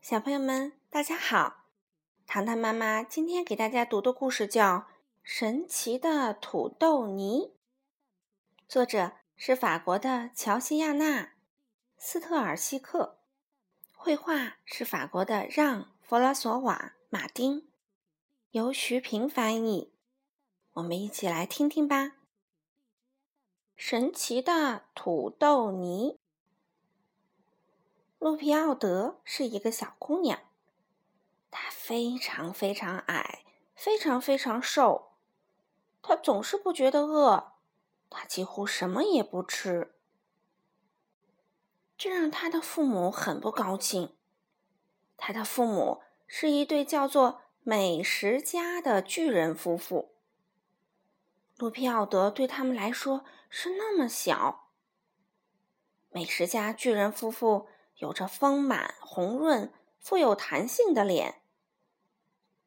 小朋友们，大家好！糖糖妈妈今天给大家读的故事叫《神奇的土豆泥》，作者是法国的乔西亚娜·斯特尔西克，绘画是法国的让·弗拉索瓦·马丁，由徐平翻译。我们一起来听听吧。神奇的土豆泥。路皮奥德是一个小姑娘，她非常非常矮，非常非常瘦。她总是不觉得饿，她几乎什么也不吃，这让她的父母很不高兴。她的父母是一对叫做美食家的巨人夫妇。路皮奥德对他们来说是那么小。美食家巨人夫妇。有着丰满、红润、富有弹性的脸，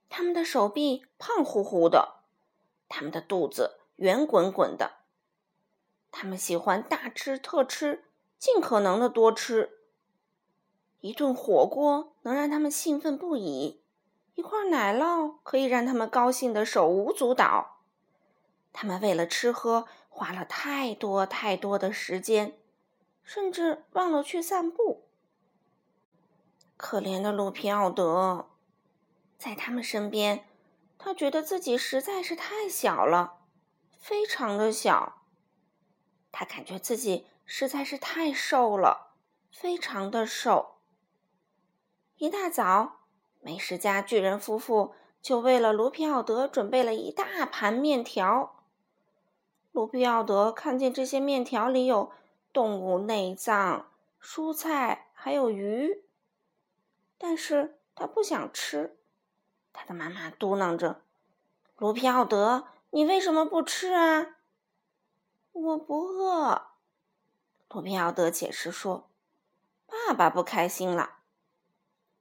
他们的手臂胖乎乎的，他们的肚子圆滚滚的。他们喜欢大吃特吃，尽可能的多吃。一顿火锅能让他们兴奋不已，一块奶酪可以让他们高兴的手舞足蹈。他们为了吃喝花了太多太多的时间，甚至忘了去散步。可怜的鲁皮奥德，在他们身边，他觉得自己实在是太小了，非常的小。他感觉自己实在是太瘦了，非常的瘦。一大早，美食家巨人夫妇就为了卢皮奥德准备了一大盘面条。卢皮奥德看见这些面条里有动物内脏、蔬菜，还有鱼。但是他不想吃，他的妈妈嘟囔着：“卢皮奥德，你为什么不吃啊？”“我不饿。”卢皮奥德解释说。“爸爸不开心了，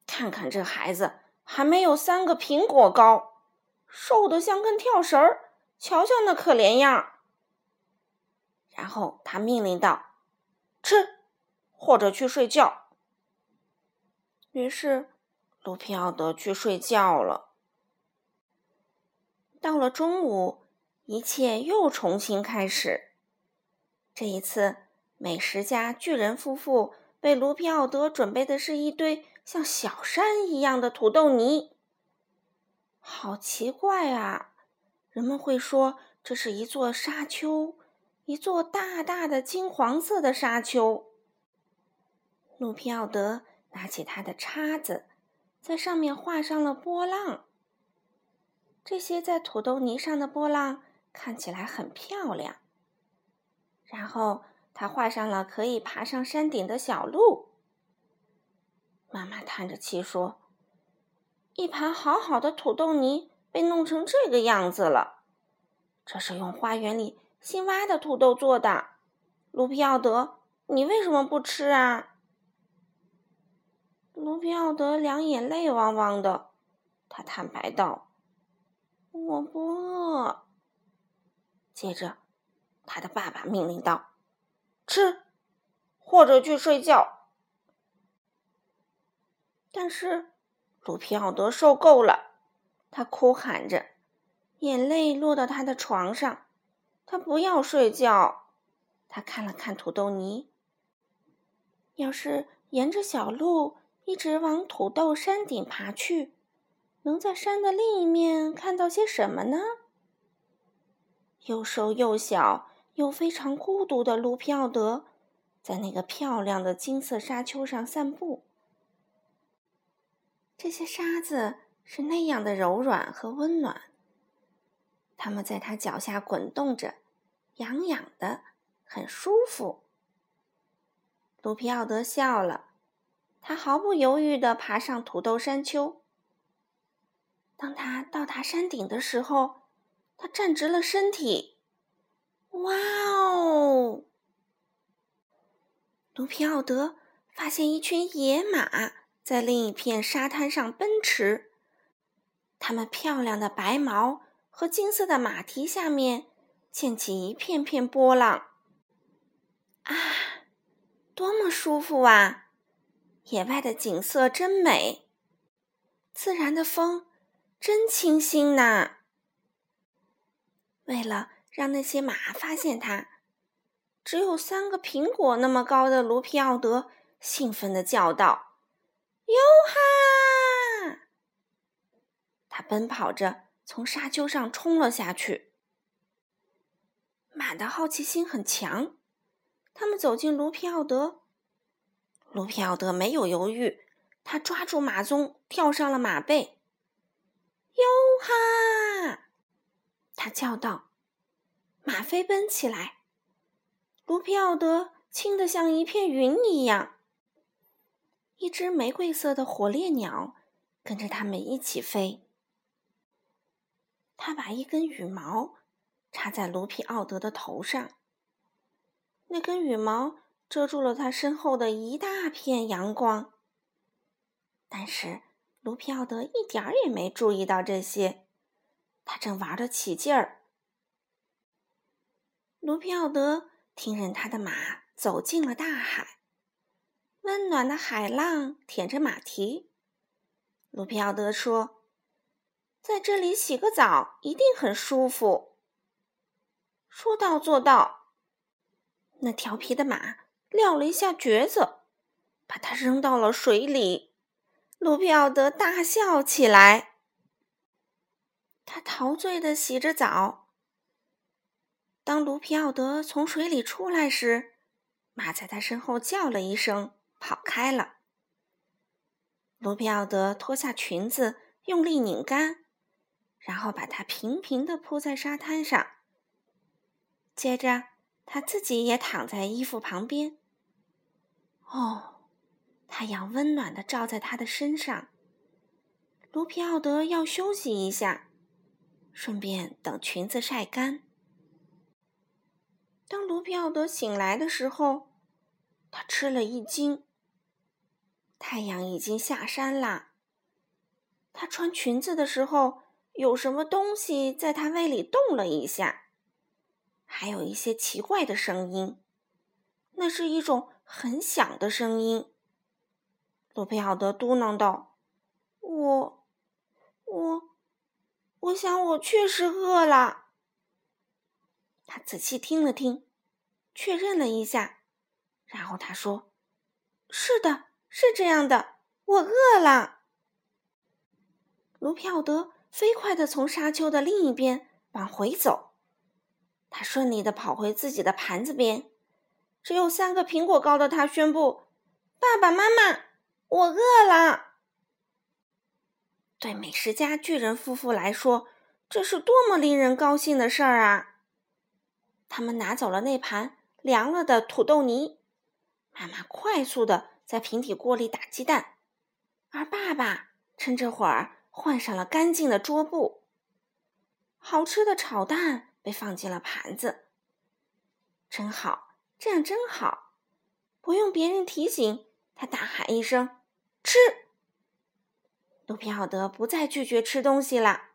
看看这孩子还没有三个苹果高，瘦得像根跳绳儿，瞧瞧那可怜样。”然后他命令道：“吃，或者去睡觉。”于是，卢皮奥德去睡觉了。到了中午，一切又重新开始。这一次，美食家巨人夫妇为卢皮奥德准备的是一堆像小山一样的土豆泥。好奇怪啊！人们会说这是一座沙丘，一座大大的金黄色的沙丘。卢皮奥德。拿起他的叉子，在上面画上了波浪。这些在土豆泥上的波浪看起来很漂亮。然后他画上了可以爬上山顶的小路。妈妈叹着气说：“一盘好好的土豆泥被弄成这个样子了。这是用花园里新挖的土豆做的。”卢皮奥德，你为什么不吃啊？卢皮奥德两眼泪汪汪的，他坦白道：“我不饿。”接着，他的爸爸命令道：“吃，或者去睡觉。”但是，卢皮奥德受够了，他哭喊着，眼泪落到他的床上。他不要睡觉。他看了看土豆泥，要是沿着小路。一直往土豆山顶爬去，能在山的另一面看到些什么呢？又瘦又小又非常孤独的卢皮奥德，在那个漂亮的金色沙丘上散步。这些沙子是那样的柔软和温暖，它们在他脚下滚动着，痒痒的，很舒服。卢皮奥德笑了。他毫不犹豫地爬上土豆山丘。当他到达山顶的时候，他站直了身体。哇哦！卢皮奥德发现一群野马在另一片沙滩上奔驰，它们漂亮的白毛和金色的马蹄下面溅起一片片波浪。啊，多么舒服啊！野外的景色真美，自然的风真清新呐。为了让那些马发现它，只有三个苹果那么高的卢皮奥德兴奋地叫道：“哟哈！”他奔跑着从沙丘上冲了下去。马的好奇心很强，他们走进卢皮奥德。卢皮奥德没有犹豫，他抓住马鬃，跳上了马背。“哟哈！”他叫道。马飞奔起来，卢皮奥德轻得像一片云一样。一只玫瑰色的火烈鸟跟着他们一起飞。他把一根羽毛插在卢皮奥德的头上，那根羽毛遮住了他身后的一大片阳光。但是卢皮奥德一点儿也没注意到这些，他正玩得起劲儿。卢皮奥德听任他的马走进了大海，温暖的海浪舔着马蹄。卢皮奥德说：“在这里洗个澡一定很舒服。”说到做到，那调皮的马撂了一下蹶子，把它扔到了水里。卢皮奥德大笑起来，他陶醉的洗着澡。当卢皮奥德从水里出来时，马在他身后叫了一声，跑开了。卢皮奥德脱下裙子，用力拧干，然后把它平平的铺在沙滩上。接着，他自己也躺在衣服旁边。哦，太阳温暖的照在他的身上。卢皮奥德要休息一下，顺便等裙子晒干。当卢皮奥德醒来的时候，他吃了一惊。太阳已经下山啦。他穿裙子的时候，有什么东西在他胃里动了一下，还有一些奇怪的声音。那是一种很响的声音。卢皮奥德嘟囔道：“我，我，我想我确实饿了。”他仔细听了听，确认了一下，然后他说：“是的，是这样的，我饿了。”卢皮奥德飞快地从沙丘的另一边往回走，他顺利地跑回自己的盘子边。只有三个苹果高的他宣布：“爸爸妈妈，我饿了。”对美食家巨人夫妇来说，这是多么令人高兴的事儿啊！他们拿走了那盘凉了的土豆泥，妈妈快速的在平底锅里打鸡蛋，而爸爸趁这会儿换上了干净的桌布。好吃的炒蛋被放进了盘子，真好，这样真好，不用别人提醒，他大喊一声“吃”。卢皮奥德不再拒绝吃东西了，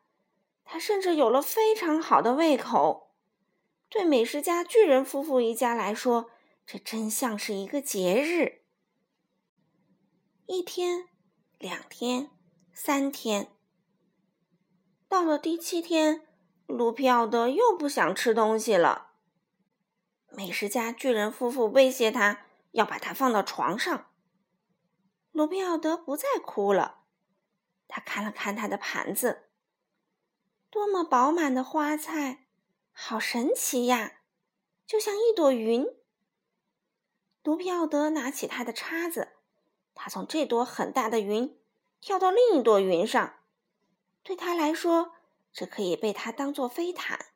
他甚至有了非常好的胃口。对美食家巨人夫妇一家来说，这真像是一个节日。一天，两天，三天，到了第七天，卢皮奥德又不想吃东西了。美食家巨人夫妇威胁他要把他放到床上。卢皮奥德不再哭了，他看了看他的盘子，多么饱满的花菜！好神奇呀，就像一朵云。卢皮奥德拿起他的叉子，他从这朵很大的云跳到另一朵云上。对他来说，这可以被他当做飞毯。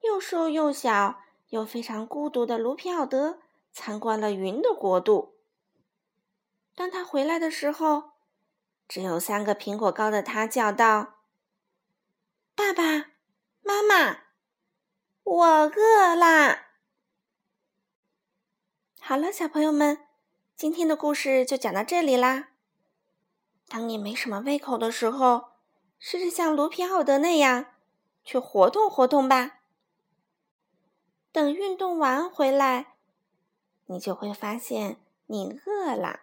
又瘦又小又非常孤独的卢皮奥德参观了云的国度。当他回来的时候，只有三个苹果高的他叫道：“爸爸妈妈。”我饿啦！好了，小朋友们，今天的故事就讲到这里啦。当你没什么胃口的时候，试着像卢皮奥德那样去活动活动吧。等运动完回来，你就会发现你饿了。